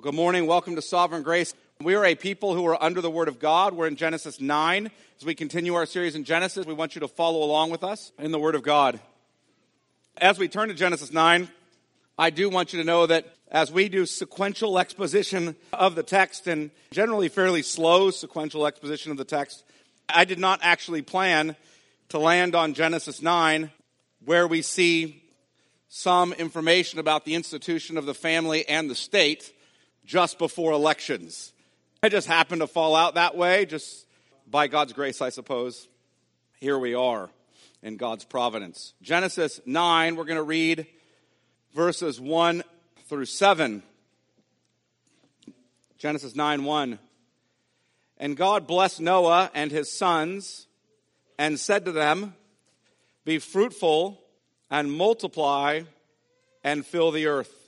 Good morning. Welcome to Sovereign Grace. We are a people who are under the Word of God. We're in Genesis 9. As we continue our series in Genesis, we want you to follow along with us in the Word of God. As we turn to Genesis 9, I do want you to know that as we do sequential exposition of the text and generally fairly slow sequential exposition of the text, I did not actually plan to land on Genesis 9 where we see some information about the institution of the family and the state just before elections. I just happened to fall out that way, just by God's grace, I suppose. Here we are in God's providence. Genesis 9, we're going to read verses 1 through 7. Genesis 9 1. And God blessed Noah and his sons and said to them, Be fruitful and multiply and fill the earth.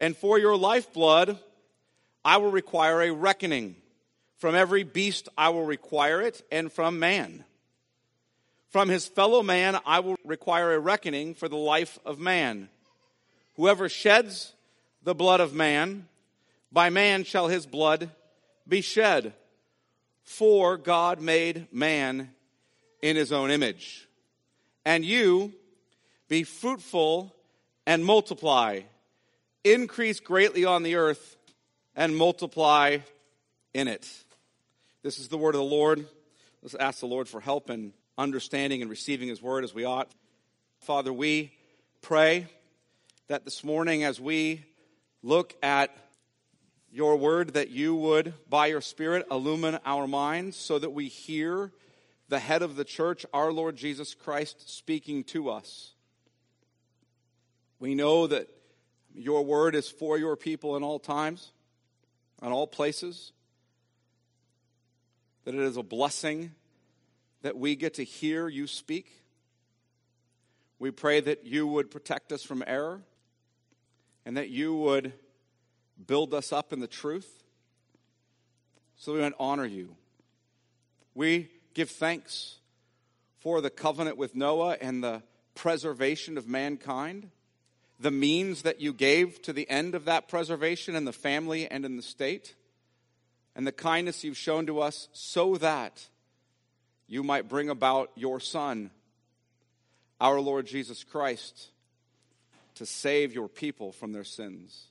And for your lifeblood, I will require a reckoning. From every beast I will require it, and from man. From his fellow man I will require a reckoning for the life of man. Whoever sheds the blood of man, by man shall his blood be shed. For God made man in his own image. And you be fruitful and multiply increase greatly on the earth and multiply in it. This is the word of the Lord. Let's ask the Lord for help in understanding and receiving his word as we ought. Father, we pray that this morning as we look at your word that you would by your spirit illumine our minds so that we hear the head of the church, our Lord Jesus Christ, speaking to us. We know that your word is for your people in all times, in all places. That it is a blessing that we get to hear you speak. We pray that you would protect us from error and that you would build us up in the truth so we might honor you. We give thanks for the covenant with Noah and the preservation of mankind the means that you gave to the end of that preservation in the family and in the state, and the kindness you've shown to us so that you might bring about your Son, our Lord Jesus Christ, to save your people from their sins.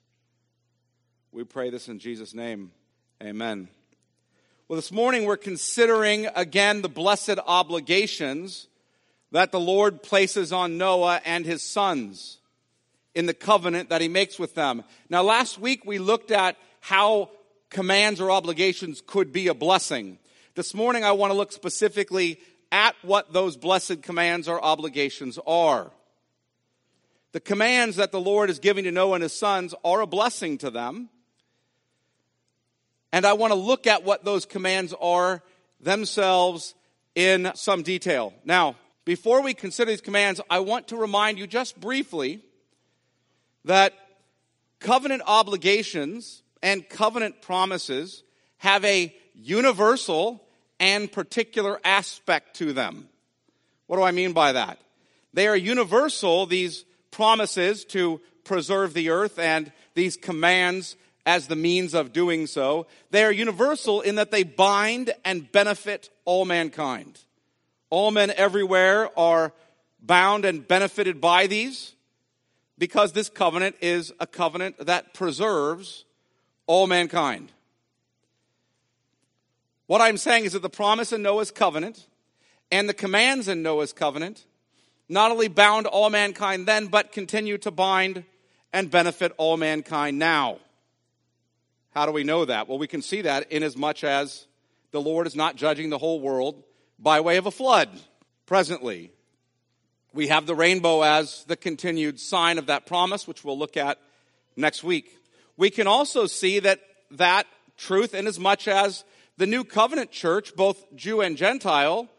We pray this in Jesus' name. Amen. Well, this morning we're considering again the blessed obligations that the Lord places on Noah and his sons in the covenant that he makes with them. Now, last week we looked at how commands or obligations could be a blessing. This morning I want to look specifically at what those blessed commands or obligations are. The commands that the Lord is giving to Noah and his sons are a blessing to them. And I want to look at what those commands are themselves in some detail. Now, before we consider these commands, I want to remind you just briefly that covenant obligations and covenant promises have a universal and particular aspect to them. What do I mean by that? They are universal, these promises to preserve the earth and these commands as the means of doing so. They are universal in that they bind and benefit all mankind. All men everywhere are bound and benefited by these because this covenant is a covenant that preserves all mankind. What I'm saying is that the promise in Noah's covenant and the commands in Noah's covenant not only bound all mankind then, but continue to bind and benefit all mankind now. How do we know that? Well, we can see that in as much as the Lord is not judging the whole world by way of a flood presently. We have the rainbow as the continued sign of that promise, which we'll look at next week. We can also see that that truth in as much as the new covenant church, both Jew and Gentile,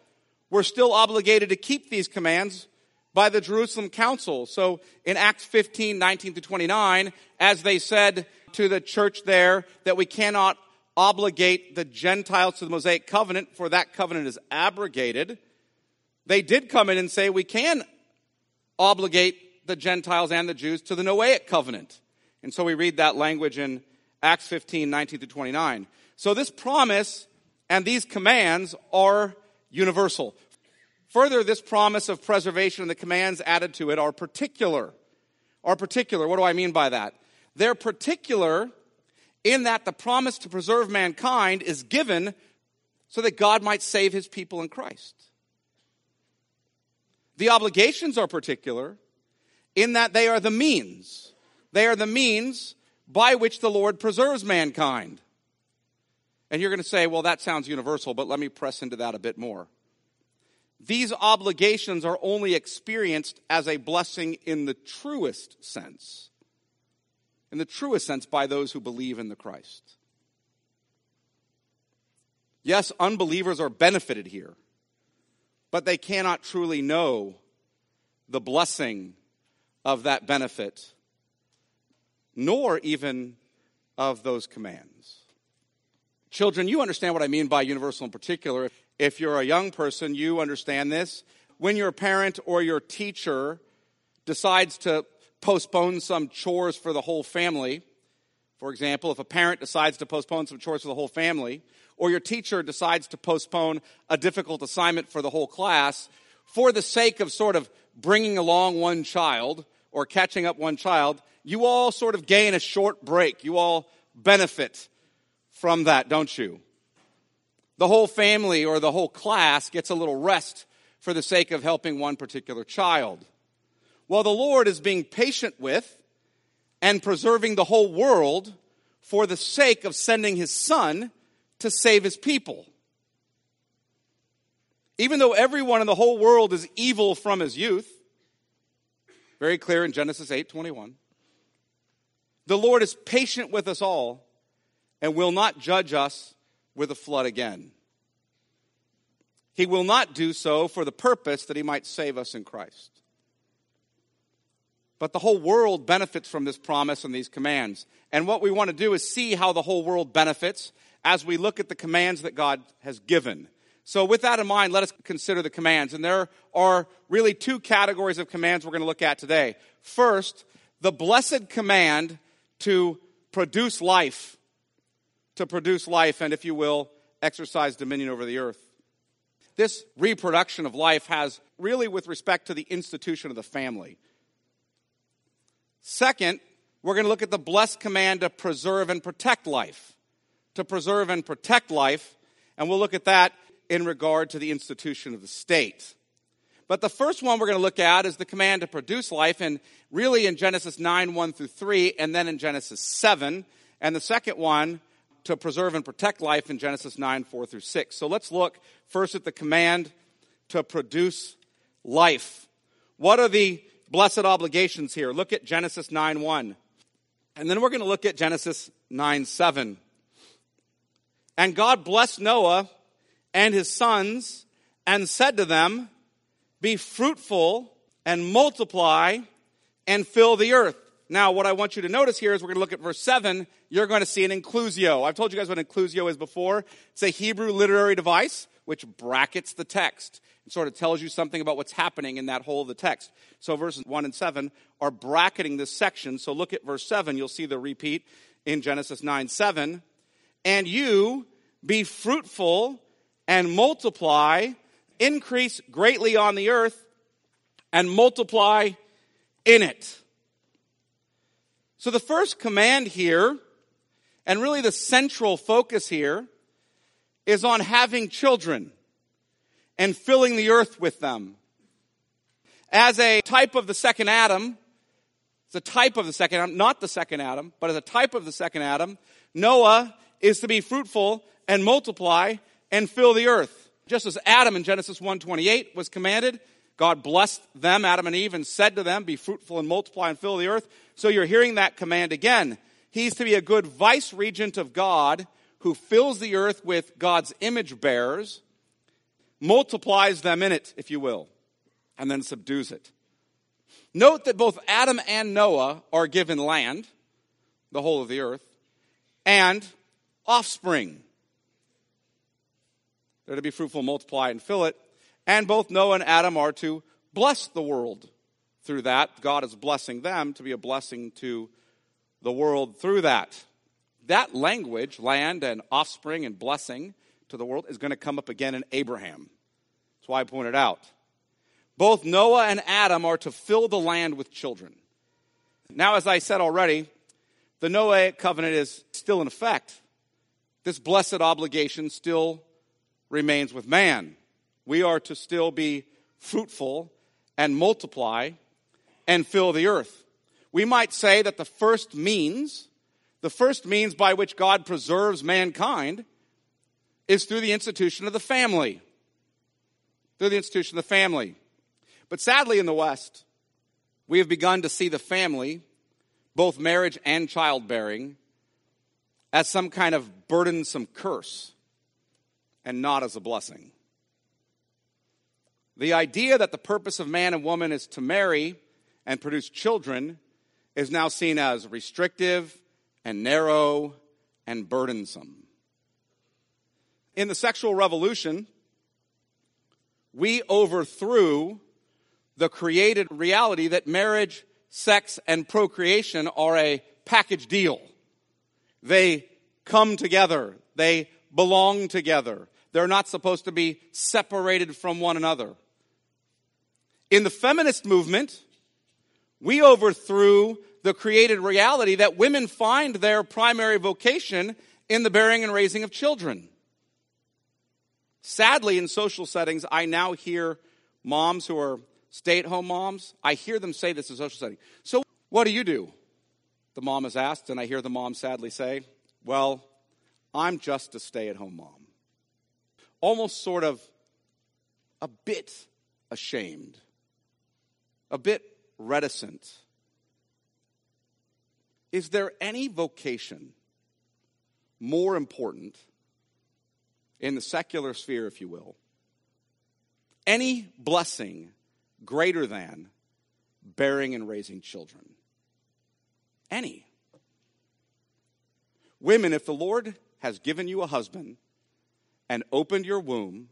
were still obligated to keep these commands by the Jerusalem council. So in Acts 15, 19 to 29, as they said to the church there that we cannot obligate the Gentiles to the Mosaic covenant, for that covenant is abrogated, they did come in and say we can obligate the Gentiles and the Jews to the Noahic covenant. And so we read that language in Acts 15, 19 to 29. So this promise and these commands are universal. Further, this promise of preservation and the commands added to it are particular. Are particular. What do I mean by that? They're particular in that the promise to preserve mankind is given so that God might save his people in Christ. The obligations are particular in that they are the means. They are the means by which the Lord preserves mankind. And you're going to say, well, that sounds universal, but let me press into that a bit more. These obligations are only experienced as a blessing in the truest sense. In the truest sense, by those who believe in the Christ. Yes, unbelievers are benefited here but they cannot truly know the blessing of that benefit, nor even of those commands. Children, you understand what I mean by universal in particular. If you're a young person, you understand this. When your parent or your teacher decides to postpone some chores for the whole family, for example, if a parent decides to postpone some chores for the whole family, or your teacher decides to postpone a difficult assignment for the whole class for the sake of sort of bringing along one child or catching up one child, you all sort of gain a short break. You all benefit from that, don't you? The whole family or the whole class gets a little rest for the sake of helping one particular child. Well, the Lord is being patient with and preserving the whole world for the sake of sending his son to save his people. Even though everyone in the whole world is evil from his youth, very clear in Genesis 8 21, the Lord is patient with us all and will not judge us with a flood again. He will not do so for the purpose that he might save us in Christ. But the whole world benefits from this promise and these commands. And what we want to do is see how the whole world benefits as we look at the commands that God has given. So, with that in mind, let us consider the commands. And there are really two categories of commands we're going to look at today. First, the blessed command to produce life, to produce life, and if you will, exercise dominion over the earth. This reproduction of life has really with respect to the institution of the family. Second, we're going to look at the blessed command to preserve and protect life to preserve and protect life, and we'll look at that in regard to the institution of the state. But the first one we're going to look at is the command to produce life, and really in Genesis 9, 1 through 3, and then in Genesis 7. And the second one, to preserve and protect life, in Genesis 9, 4 through 6. So let's look first at the command to produce life. What are the blessed obligations here? Look at Genesis 9, 1. And then we're going to look at Genesis 9, 7. And God blessed Noah and his sons and said to them, Be fruitful and multiply and fill the earth. Now, what I want you to notice here is we're going to look at verse 7. You're going to see an inclusio. I've told you guys what inclusio is before. It's a Hebrew literary device which brackets the text. Sort of tells you something about what's happening in that whole of the text. So verses 1 and 7 are bracketing this section. So look at verse 7. You'll see the repeat in Genesis 9 7 and you be fruitful and multiply, increase greatly on the earth, and multiply in it. So, the first command here, and really the central focus here, is on having children and filling the earth with them. As a type of the second Adam, it's a type of the second Adam, not the second Adam, but as a type of the second Adam, Noah is to be fruitful and multiply and fill the earth. Just as Adam in Genesis 1:28 was commanded, God blessed them, Adam and Eve, and said to them, Be fruitful and multiply and fill the earth. So you're hearing that command again. He's to be a good vice regent of God who fills the earth with God's image bearers, multiplies them in it, if you will, and then subdues it. Note that both Adam and Noah are given land, the whole of the earth, and offspring. They're to be fruitful, multiply, and fill it. And both Noah and Adam are to bless the world through that. God is blessing them to be a blessing to the world through that. That language, land and offspring and blessing to the world, is going to come up again in Abraham. That's why I pointed out. Both Noah and Adam are to fill the land with children. Now, as I said already, the Noahic covenant is still in effect. This blessed obligation still remains with man. We are to still be fruitful and multiply and fill the earth. We might say that the first means, the first means by which God preserves mankind is through the institution of the family. Through the institution of the family. But sadly, in the West, we have begun to see the family, both marriage and childbearing, as some kind of burdensome curse and not as a blessing. The idea that the purpose of man and woman is to marry and produce children is now seen as restrictive and narrow and burdensome. In the sexual revolution, we overthrew the created reality that marriage, sex, and procreation are a package deal. They come together. They belong together. They're not supposed to be separated from one another. In the feminist movement, we overthrew the created reality that women find their primary vocation in the bearing and raising of children. Sadly, in social settings, I now hear moms who are stay at home moms, I hear them say this in social setting. So, what do you do? The mom is asked, and I hear the mom sadly say, Well, I'm just a stay at home mom. Almost sort of a bit ashamed, a bit reticent. Is there any vocation more important in the secular sphere, if you will? Any blessing greater than bearing and raising children? Any. Women, if the Lord has given you a husband and opened your womb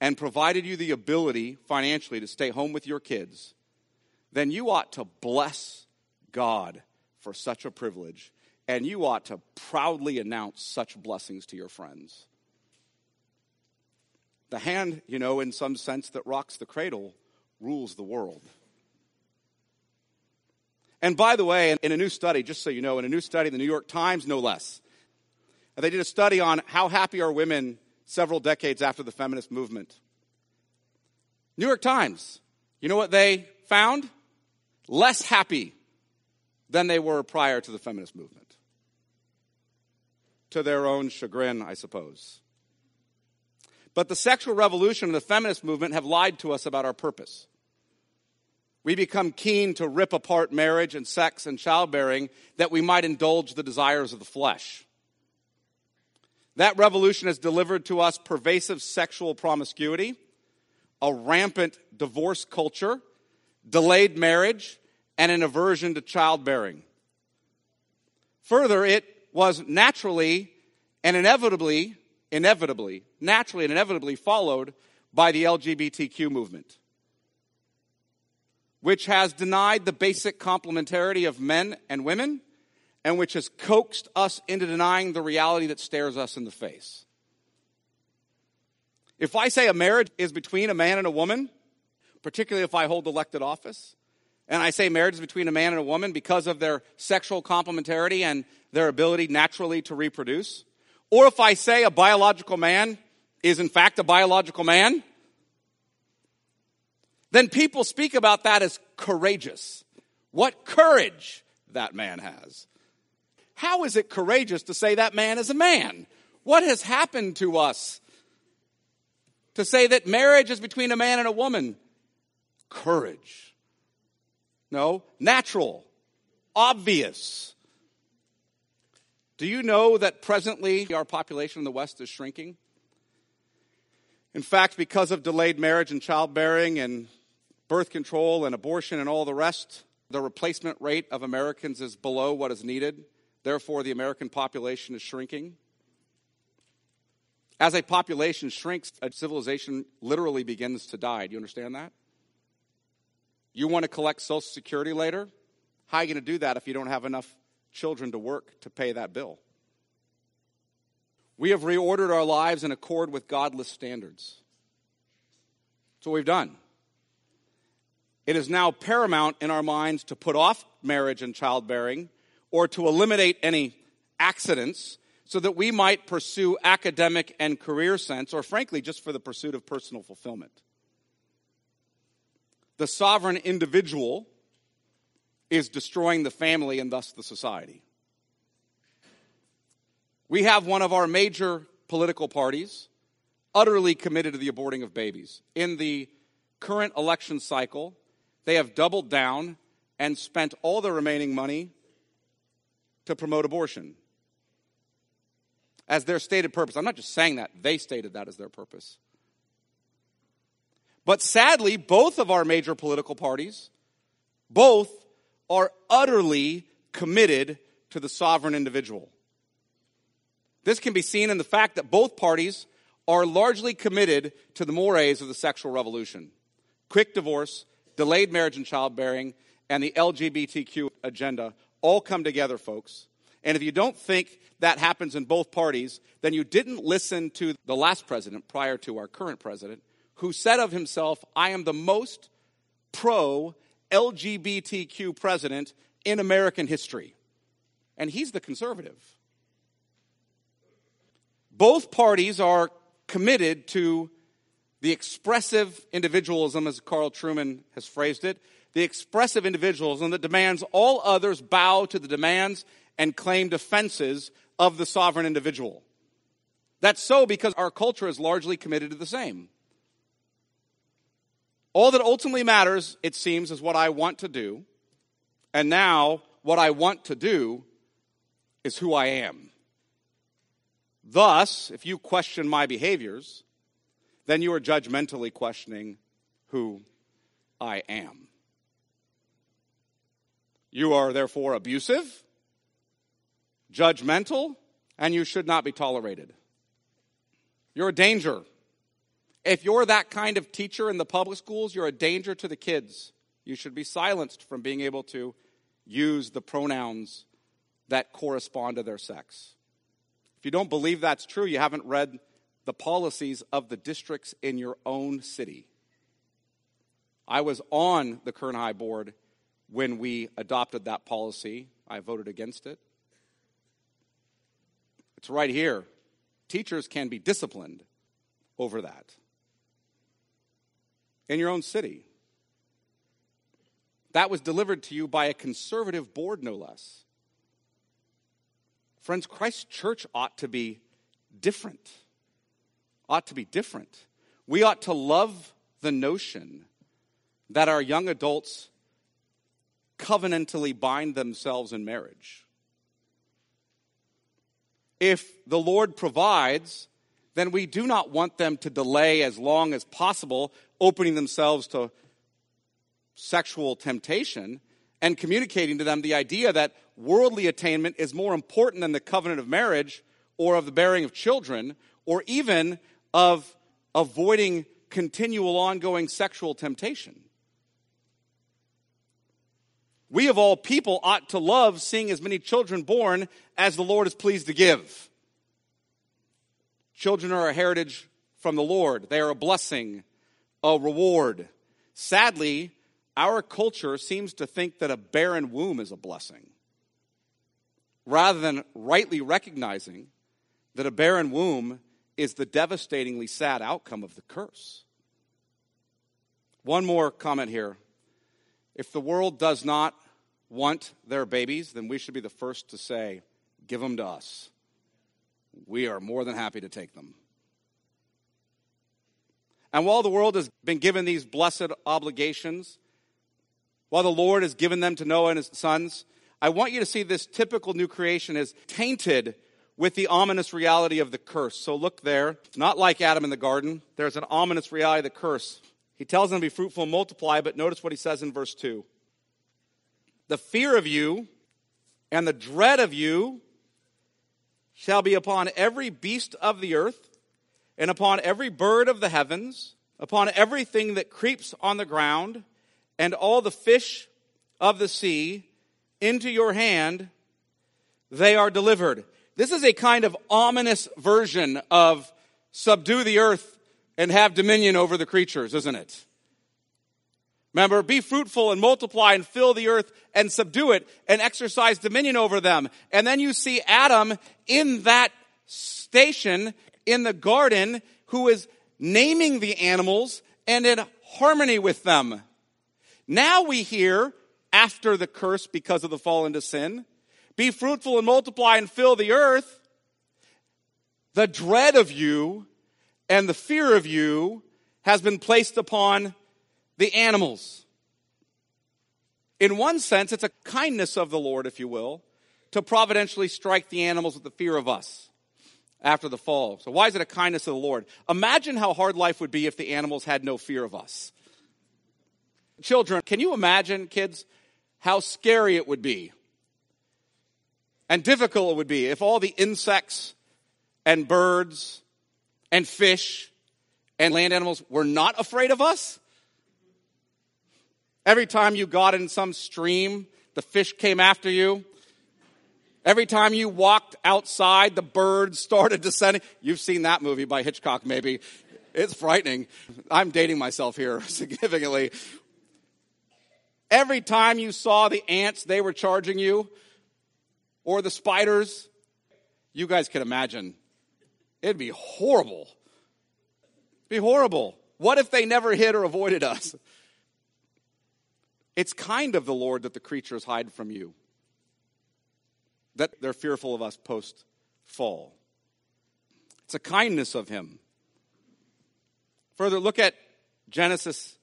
and provided you the ability financially to stay home with your kids, then you ought to bless God for such a privilege, and you ought to proudly announce such blessings to your friends. The hand, you know, in some sense, that rocks the cradle rules the world. And by the way, in a new study, just so you know, in a new study, the New York Times, no less, they did a study on how happy are women several decades after the feminist movement. New York Times, you know what they found? Less happy than they were prior to the feminist movement. To their own chagrin, I suppose. But the sexual revolution and the feminist movement have lied to us about our purpose. We become keen to rip apart marriage and sex and childbearing that we might indulge the desires of the flesh. That revolution has delivered to us pervasive sexual promiscuity, a rampant divorce culture, delayed marriage, and an aversion to childbearing. Further, it was naturally and inevitably, inevitably, naturally and inevitably followed by the LGBTQ movement which has denied the basic complementarity of men and women, and which has coaxed us into denying the reality that stares us in the face. If I say a marriage is between a man and a woman, particularly if I hold elected office, and I say marriage is between a man and a woman because of their sexual complementarity and their ability naturally to reproduce, or if I say a biological man is in fact a biological man, then people speak about that as courageous. What courage that man has. How is it courageous to say that man is a man? What has happened to us to say that marriage is between a man and a woman? Courage. No, natural, obvious. Do you know that presently our population in the West is shrinking? In fact, because of delayed marriage and childbearing and birth control and abortion and all the rest, the replacement rate of Americans is below what is needed. Therefore, the American population is shrinking. As a population shrinks, a civilization literally begins to die. Do you understand that? You want to collect Social Security later? How are you going to do that if you don't have enough children to work to pay that bill? We have reordered our lives in accord with godless standards. That's what we've done. It is now paramount in our minds to put off marriage and childbearing or to eliminate any accidents so that we might pursue academic and career sense, or frankly, just for the pursuit of personal fulfillment. The sovereign individual is destroying the family and thus the society. We have one of our major political parties utterly committed to the aborting of babies. In the current election cycle, they have doubled down and spent all the remaining money to promote abortion as their stated purpose. I'm not just saying that, they stated that as their purpose. But sadly, both of our major political parties, both are utterly committed to the sovereign individual. This can be seen in the fact that both parties are largely committed to the mores of the sexual revolution quick divorce, delayed marriage and childbearing, and the LGBTQ agenda all come together, folks. And if you don't think that happens in both parties, then you didn't listen to the last president prior to our current president, who said of himself, I am the most pro LGBTQ president in American history. And he's the conservative. Both parties are committed to the expressive individualism, as Carl Trueman has phrased it, the expressive individualism that demands all others bow to the demands and claim defenses of the sovereign individual. That's so because our culture is largely committed to the same. All that ultimately matters, it seems, is what I want to do. And now, what I want to do is who I am. Thus, if you question my behaviors, then you are judgmentally questioning who I am. You are therefore abusive, judgmental, and you should not be tolerated. You're a danger. If you're that kind of teacher in the public schools, you're a danger to the kids. You should be silenced from being able to use the pronouns that correspond to their sex. If you don't believe that's true, you haven't read the policies of the districts in your own city. I was on the Kern High Board when we adopted that policy. I voted against it. It's right here. Teachers can be disciplined over that in your own city. That was delivered to you by a conservative board, no less. Friends, Christ's church ought to be different. Ought to be different. We ought to love the notion that our young adults covenantally bind themselves in marriage. If the Lord provides, then we do not want them to delay as long as possible opening themselves to sexual temptation and communicating to them the idea that worldly attainment is more important than the covenant of marriage or of the bearing of children or even of avoiding continual ongoing sexual temptation. We of all people ought to love seeing as many children born as the Lord is pleased to give. Children are a heritage from the Lord. They are a blessing, a reward. Sadly, our culture seems to think that a barren womb is a blessing, rather than rightly recognizing that a barren womb is the devastatingly sad outcome of the curse. One more comment here. If the world does not want their babies, then we should be the first to say, Give them to us. We are more than happy to take them. And while the world has been given these blessed obligations, while the Lord has given them to Noah and his sons, I want you to see this typical new creation is tainted with the ominous reality of the curse. So look there, not like Adam in the garden. There's an ominous reality of the curse. He tells them to be fruitful and multiply, but notice what he says in verse 2. The fear of you and the dread of you shall be upon every beast of the earth, and upon every bird of the heavens, upon everything that creeps on the ground, and all the fish of the sea into your hand, they are delivered. This is a kind of ominous version of subdue the earth and have dominion over the creatures, isn't it? Remember, be fruitful and multiply and fill the earth and subdue it and exercise dominion over them. And then you see Adam in that station in the garden who is naming the animals and in harmony with them. Now we hear, after the curse because of the fall into sin, be fruitful and multiply and fill the earth. The dread of you and the fear of you has been placed upon the animals. In one sense, it's a kindness of the Lord, if you will, to providentially strike the animals with the fear of us after the fall. So, why is it a kindness of the Lord? Imagine how hard life would be if the animals had no fear of us. Children, can you imagine, kids, how scary it would be and difficult it would be if all the insects and birds and fish and land animals were not afraid of us? Every time you got in some stream, the fish came after you. Every time you walked outside, the birds started descending. You've seen that movie by Hitchcock, maybe. It's frightening. I'm dating myself here significantly. Every time you saw the ants, they were charging you, or the spiders, you guys can imagine. It'd be horrible. It'd be horrible. What if they never hit or avoided us? It's kind of the Lord that the creatures hide from you, that they're fearful of us post fall. It's a kindness of Him. Further, look at Genesis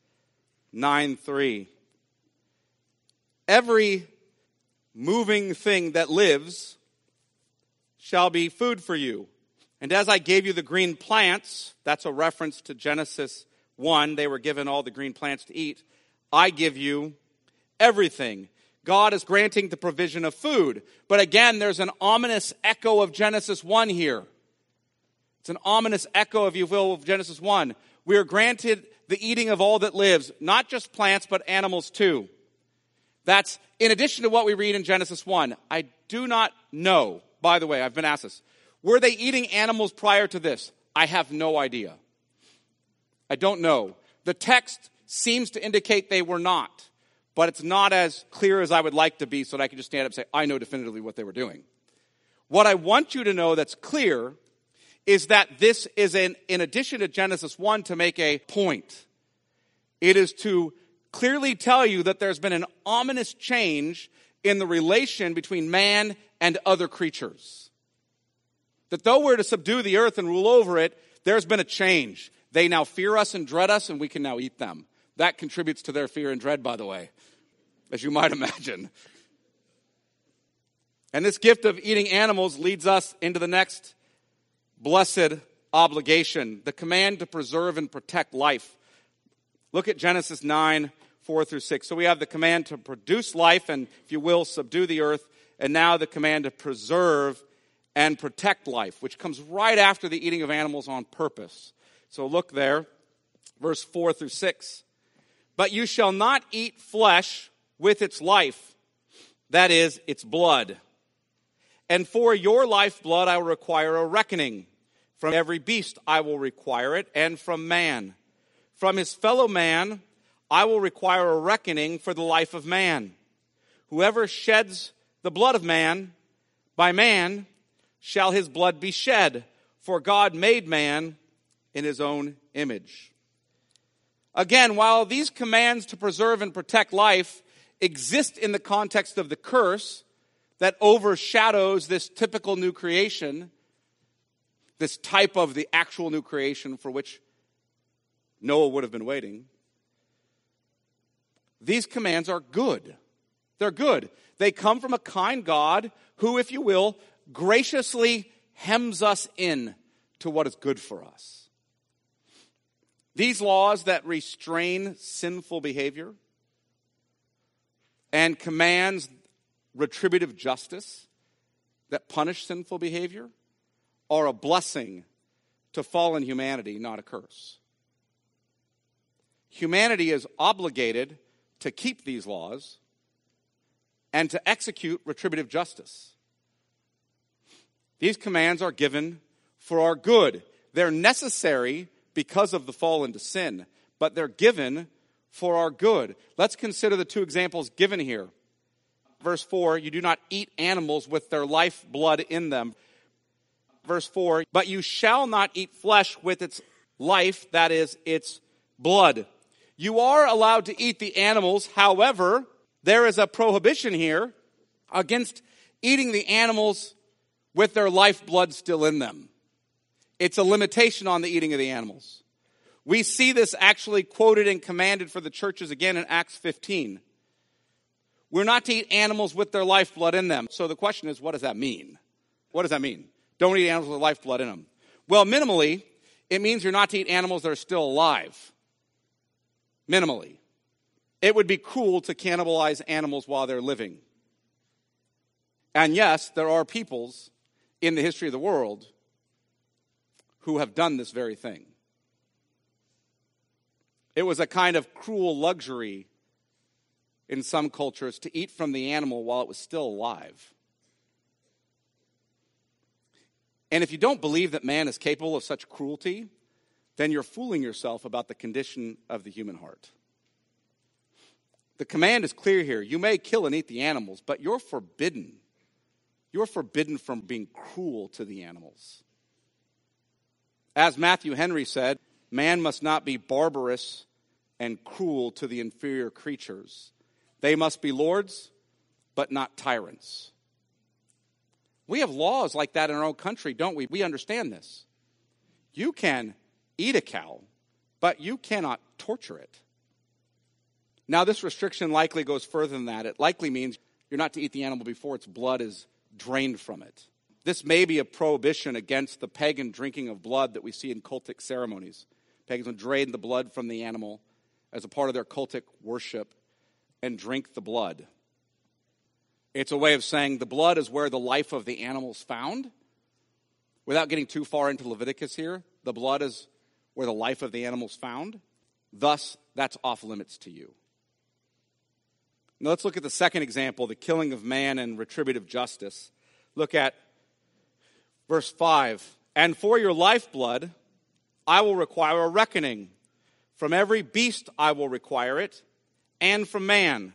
9 3. Every moving thing that lives shall be food for you. And as I gave you the green plants, that's a reference to Genesis 1, they were given all the green plants to eat. I give you everything. God is granting the provision of food. But again, there's an ominous echo of Genesis 1 here. It's an ominous echo, if you will, of Genesis 1. We are granted the eating of all that lives, not just plants, but animals too. That's in addition to what we read in Genesis 1. I do not know, by the way, I've been asked this. Were they eating animals prior to this? I have no idea. I don't know. The text seems to indicate they were not but it's not as clear as I would like to be so that I can just stand up and say, I know definitively what they were doing. What I want you to know that's clear is that this is an, in addition to Genesis 1 to make a point. It is to clearly tell you that there's been an ominous change in the relation between man and other creatures. That though we're to subdue the earth and rule over it, there's been a change. They now fear us and dread us, and we can now eat them. That contributes to their fear and dread, by the way as you might imagine. And this gift of eating animals leads us into the next blessed obligation the command to preserve and protect life. Look at Genesis 9, 4 through 6. So we have the command to produce life and, if you will, subdue the earth, and now the command to preserve and protect life, which comes right after the eating of animals on purpose. So look there, verse 4 through 6. But you shall not eat flesh with its life, that is, its blood. And for your lifeblood I will require a reckoning. From every beast I will require it, and from man. From his fellow man I will require a reckoning for the life of man. Whoever sheds the blood of man, by man shall his blood be shed, for God made man in his own image. Again, while these commands to preserve and protect life exist in the context of the curse that overshadows this typical new creation, this type of the actual new creation for which Noah would have been waiting. These commands are good. They're good. They come from a kind God who, if you will, graciously hems us in to what is good for us. These laws that restrain sinful behavior and commands retributive justice that punish sinful behavior are a blessing to fallen humanity, not a curse. Humanity is obligated to keep these laws and to execute retributive justice. These commands are given for our good. They're necessary because of the fall into sin, but they're given for our good. Let's consider the two examples given here. Verse 4 you do not eat animals with their life blood in them. Verse 4 but you shall not eat flesh with its life, that is, its blood. You are allowed to eat the animals, however, there is a prohibition here against eating the animals with their lifeblood still in them. It's a limitation on the eating of the animals. We see this actually quoted and commanded for the churches again in Acts 15. We're not to eat animals with their lifeblood in them. So the question is, what does that mean? What does that mean? Don't eat animals with lifeblood in them. Well, minimally, it means you're not to eat animals that are still alive. Minimally. It would be cruel to cannibalize animals while they're living. And yes, there are peoples in the history of the world who have done this very thing. It was a kind of cruel luxury in some cultures to eat from the animal while it was still alive. And if you don't believe that man is capable of such cruelty, then you're fooling yourself about the condition of the human heart. The command is clear here. You may kill and eat the animals, but you're forbidden. You're forbidden from being cruel to the animals. As Matthew Henry said, man must not be barbarous and cruel to the inferior creatures. They must be lords, but not tyrants. We have laws like that in our own country, don't we? We understand this. You can eat a cow, but you cannot torture it. Now, this restriction likely goes further than that. It likely means you're not to eat the animal before its blood is drained from it. This may be a prohibition against the pagan drinking of blood that we see in cultic ceremonies. Pagans would drain the blood from the animal as a part of their cultic worship and drink the blood. It's a way of saying the blood is where the life of the animal is found. Without getting too far into Leviticus here, the blood is where the life of the animal is found. Thus, that's off limits to you. Now let's look at the second example the killing of man and retributive justice. Look at verse 5. And for your lifeblood, I will require a reckoning. From every beast I will require it, and from man.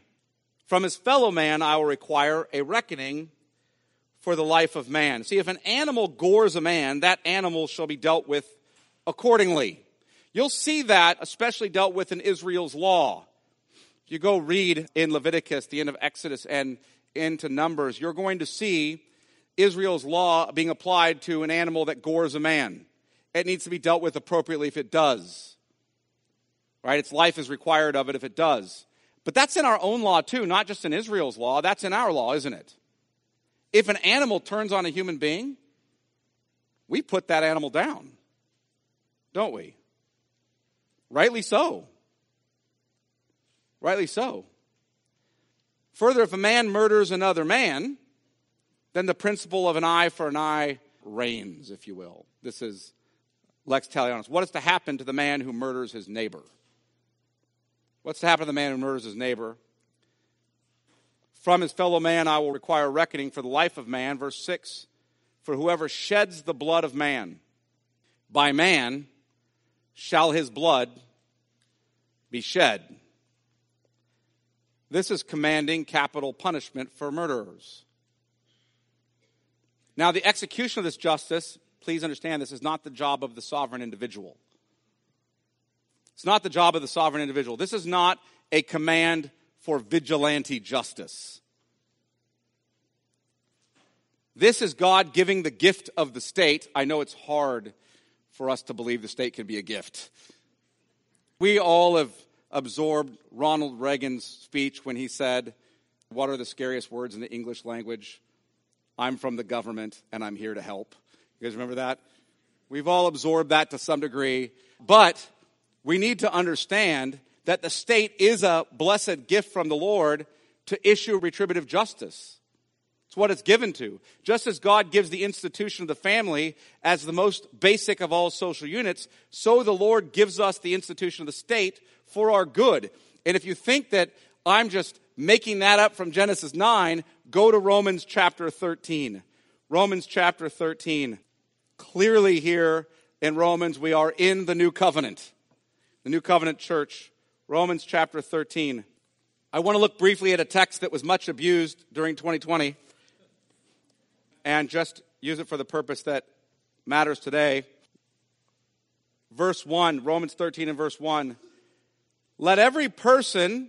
From his fellow man I will require a reckoning for the life of man. See, if an animal gores a man, that animal shall be dealt with accordingly. You'll see that especially dealt with in Israel's law you go read in Leviticus, the end of Exodus, and into Numbers, you're going to see Israel's law being applied to an animal that gores a man. It needs to be dealt with appropriately if it does. Right? Its life is required of it if it does. But that's in our own law too, not just in Israel's law. That's in our law, isn't it? If an animal turns on a human being, we put that animal down, don't we? Rightly so. Rightly so. Further, if a man murders another man, then the principle of an eye for an eye reigns, if you will. This is lex talionis. What is to happen to the man who murders his neighbor? What's to happen to the man who murders his neighbor? From his fellow man I will require reckoning for the life of man. Verse 6 For whoever sheds the blood of man, by man shall his blood be shed. This is commanding capital punishment for murderers. Now, the execution of this justice, please understand, this is not the job of the sovereign individual. It's not the job of the sovereign individual. This is not a command for vigilante justice. This is God giving the gift of the state. I know it's hard for us to believe the state can be a gift. We all have absorbed Ronald Reagan's speech when he said, what are the scariest words in the English language? I'm from the government and I'm here to help. You guys remember that? We've all absorbed that to some degree, but we need to understand that the state is a blessed gift from the Lord to issue retributive justice. It's what it's given to. Just as God gives the institution of the family as the most basic of all social units, so the Lord gives us the institution of the state for our good. And if you think that I'm just making that up from Genesis 9, go to Romans chapter 13. Romans chapter 13. Clearly, here in Romans, we are in the new covenant, the new covenant church. Romans chapter 13. I want to look briefly at a text that was much abused during 2020 and just use it for the purpose that matters today. Verse 1, Romans 13 and verse 1. Let every person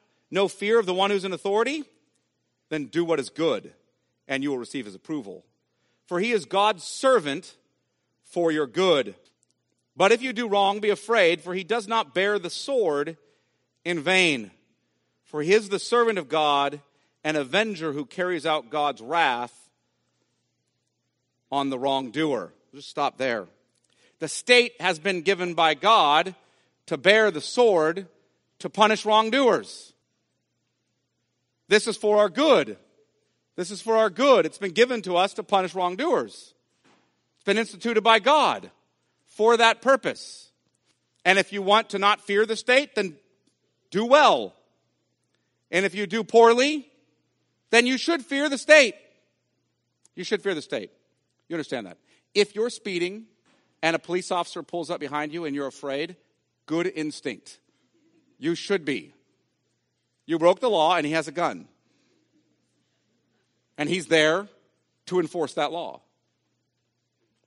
no fear of the one who's in authority? Then do what is good, and you will receive his approval. For he is God's servant for your good. But if you do wrong, be afraid, for he does not bear the sword in vain. For he is the servant of God, an avenger who carries out God's wrath on the wrongdoer. Just stop there. The state has been given by God to bear the sword to punish wrongdoers. This is for our good. This is for our good. It's been given to us to punish wrongdoers. It's been instituted by God for that purpose. And if you want to not fear the state, then do well. And if you do poorly, then you should fear the state. You should fear the state. You understand that. If you're speeding and a police officer pulls up behind you and you're afraid, good instinct. You should be. You broke the law and he has a gun. And he's there to enforce that law.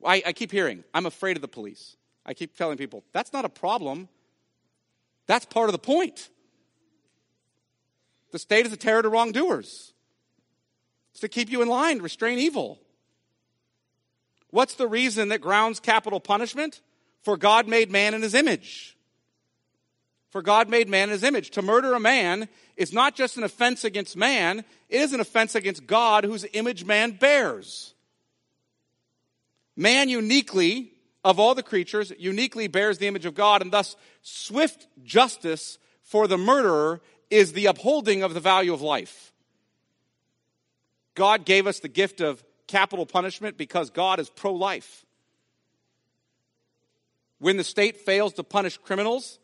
I, I, keep hearing, I'm afraid of the police. I keep telling people, that's not a problem. That's part of the point. The state is a terror to wrongdoers. It's to keep you in line, restrain evil. What's the reason that grounds capital punishment? For God made man in his image. For God made man in his image. To murder a man is not just an offense against man, it is an offense against God whose image man bears. Man uniquely, of all the creatures, uniquely bears the image of God, and thus swift justice for the murderer is the upholding of the value of life. God gave us the gift of capital punishment because God is pro life. When the state fails to punish criminals,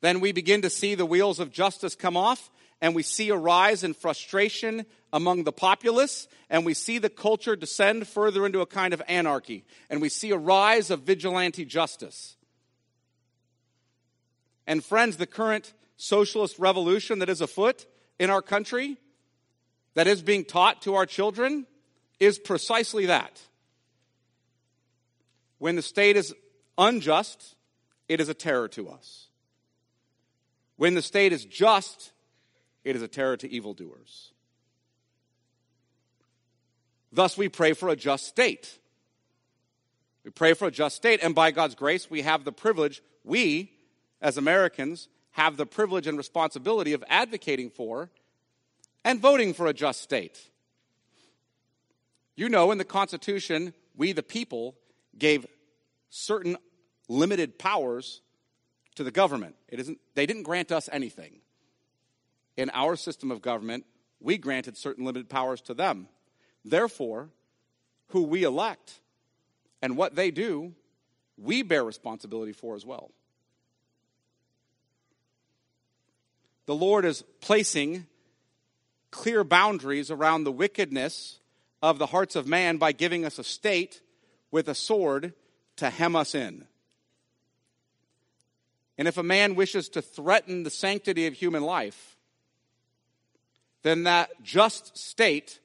then we begin to see the wheels of justice come off, and we see a rise in frustration among the populace, and we see the culture descend further into a kind of anarchy, and we see a rise of vigilante justice. And, friends, the current socialist revolution that is afoot in our country, that is being taught to our children, is precisely that. When the state is unjust, it is a terror to us. When the state is just, it is a terror to evildoers. Thus, we pray for a just state. We pray for a just state, and by God's grace, we have the privilege, we as Americans, have the privilege and responsibility of advocating for and voting for a just state. You know, in the Constitution, we, the people, gave certain limited powers to the government. It isn't, they didn't grant us anything. In our system of government, we granted certain limited powers to them. Therefore, who we elect and what they do, we bear responsibility for as well. the Lord is placing clear boundaries around the wickedness of the hearts of man by giving us a state with a sword to hem us in. And if a man wishes to threaten the sanctity of human life, then that just state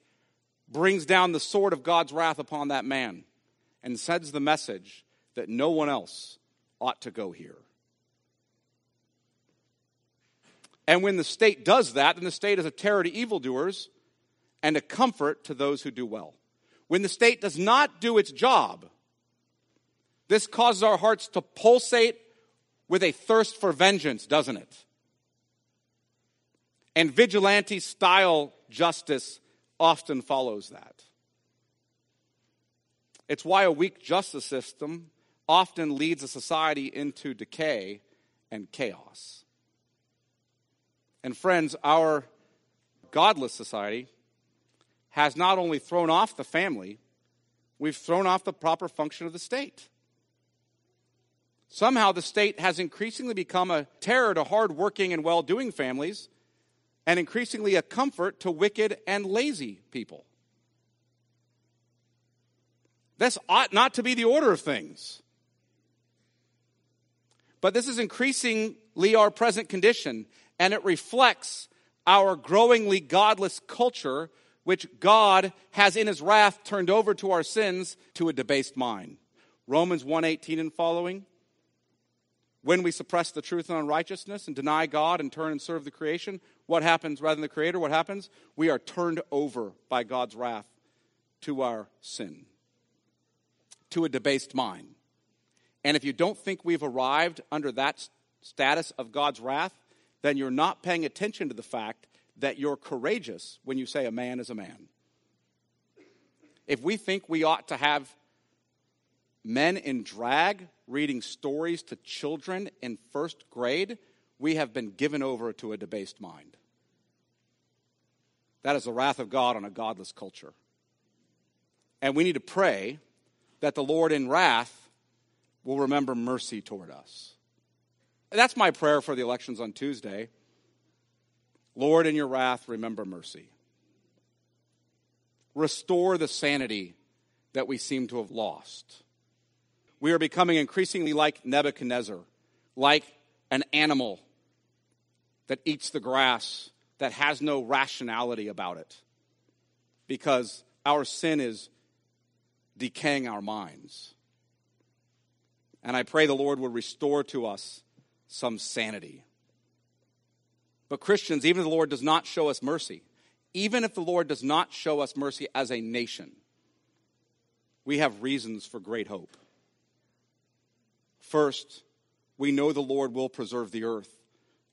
brings down the sword of God's wrath upon that man and sends the message that no one else ought to go here. And when the state does that, then the state is a terror to evildoers and a comfort to those who do well. When the state does not do its job, this causes our hearts to pulsate with a thirst for vengeance, doesn't it? And vigilante style justice often follows that. It's why a weak justice system often leads a society into decay and chaos. And friends, our godless society has not only thrown off the family, we've thrown off the proper function of the state. Somehow the state has increasingly become a terror to hardworking and well doing families and increasingly a comfort to wicked and lazy people. This ought not to be the order of things. But this is increasingly our present condition, and it reflects our growingly godless culture, which God has in his wrath turned over to our sins to a debased mind. Romans 1:18 and following when we suppress the truth and unrighteousness and deny God and turn and serve the creation, what happens rather than the Creator? What happens? We are turned over by God's wrath to our sin, to a debased mind. And if you don't think we've arrived under that status of God's wrath, then you're not paying attention to the fact that you're courageous when you say a man is a man. If we think we ought to have men in drag reading stories to children in first grade, we have been given over to a debased mind. That is the wrath of God on a godless culture. And we need to pray that the Lord in wrath will remember mercy toward us. That's my prayer for the elections on Tuesday. Lord, in your wrath, remember mercy. Restore the sanity that we seem to have lost we are becoming increasingly like Nebuchadnezzar, like an animal that eats the grass, that has no rationality about it, because our sin is decaying our minds. And I pray the Lord will restore to us some sanity. But Christians, even if the Lord does not show us mercy, even if the Lord does not show us mercy as a nation, we have reasons for great hope. First, we know the Lord will preserve the earth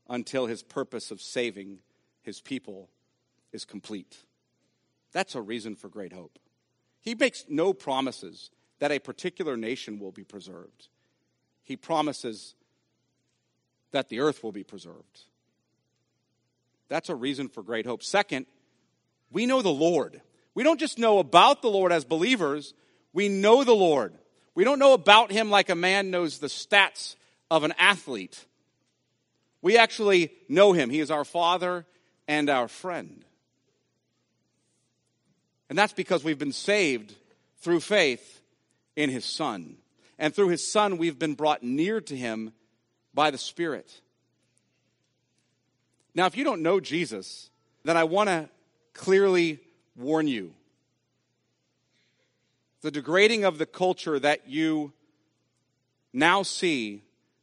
until his purpose of saving his people is complete. That's a reason for great hope. He makes no promises that a particular nation will be preserved. He promises that the earth will be preserved. That's a reason for great hope. Second, we know the Lord. We don't just know about the Lord as believers, we know the Lord. We don't know about him like a man knows the stats of an athlete. We actually know him. He is our Father and our friend. And that's because we've been saved through faith in his Son. And through his Son, we've been brought near to him by the Spirit. Now, if you don't know Jesus, then I want to clearly warn you the degrading of the culture that you now see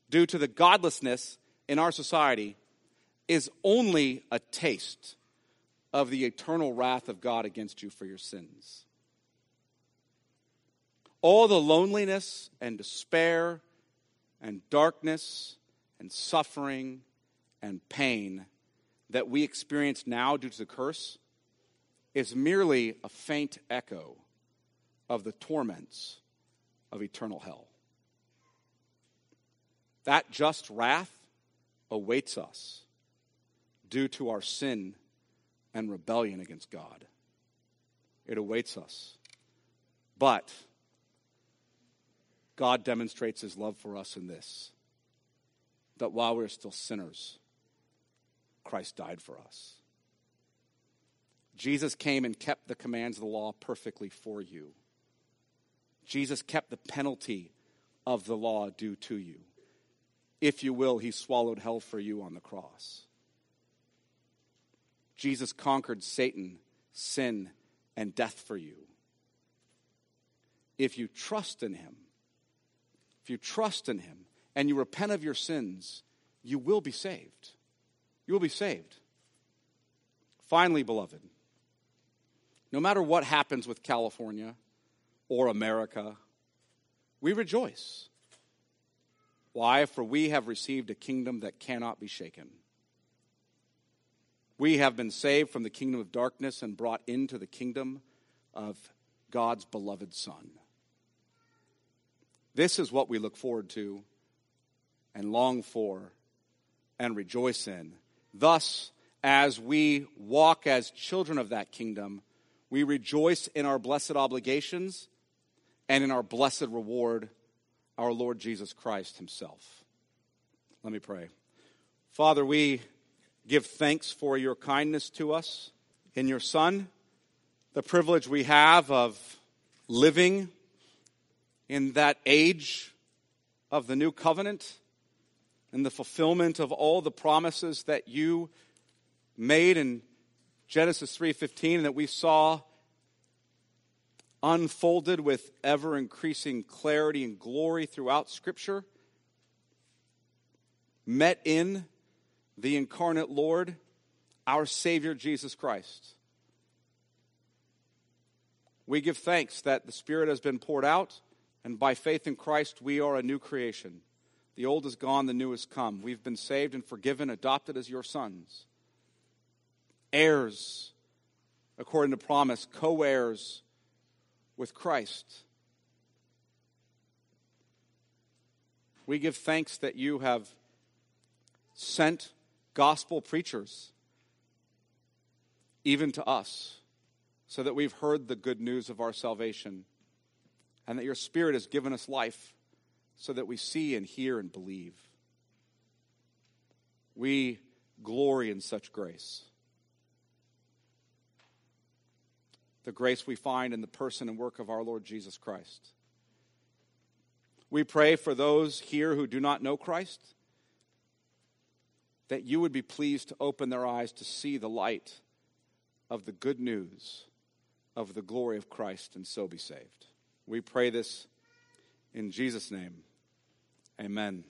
due to the godlessness in our society is only a taste of the eternal wrath of God against you for your sins. All the loneliness and despair and darkness and suffering and pain that we experience now due to the curse is merely a faint echo of the torments of eternal hell. That just wrath awaits us due to our sin and rebellion against God. It awaits us. But God demonstrates his love for us in this that while we are still sinners, Christ died for us. Jesus came and kept the commands of the law perfectly for you. Jesus kept the penalty of the law due to you. If you will, he swallowed hell for you on the cross. Jesus conquered Satan, sin, and death for you. If you trust in him, if you trust in him and you repent of your sins, you will be saved. You will be saved. Finally, beloved, no matter what happens with California or America, we rejoice. Why? For we have received a kingdom that cannot be shaken. We have been saved from the kingdom of darkness and brought into the kingdom of God's beloved Son. This is what we look forward to and long for and rejoice in. Thus, as we walk as children of that kingdom, we rejoice in our blessed obligations and in our blessed reward, our Lord Jesus Christ Himself. Let me pray. Father, we give thanks for your kindness to us in your Son, the privilege we have of living in that age of the new covenant and the fulfillment of all the promises that you made in Genesis 3:15 and that we saw unfolded with ever increasing clarity and glory throughout scripture met in the incarnate Lord our savior Jesus Christ. We give thanks that the spirit has been poured out and by faith in Christ we are a new creation. The old is gone the new has come. We've been saved and forgiven adopted as your sons. Heirs according to promise, co heirs with Christ. We give thanks that you have sent gospel preachers, even to us, so that we've heard the good news of our salvation, and that your Spirit has given us life so that we see and hear and believe. We glory in such grace. The grace we find in the person and work of our Lord Jesus Christ. We pray for those here who do not know Christ that you would be pleased to open their eyes to see the light of the good news of the glory of Christ and so be saved. We pray this in Jesus' name. Amen.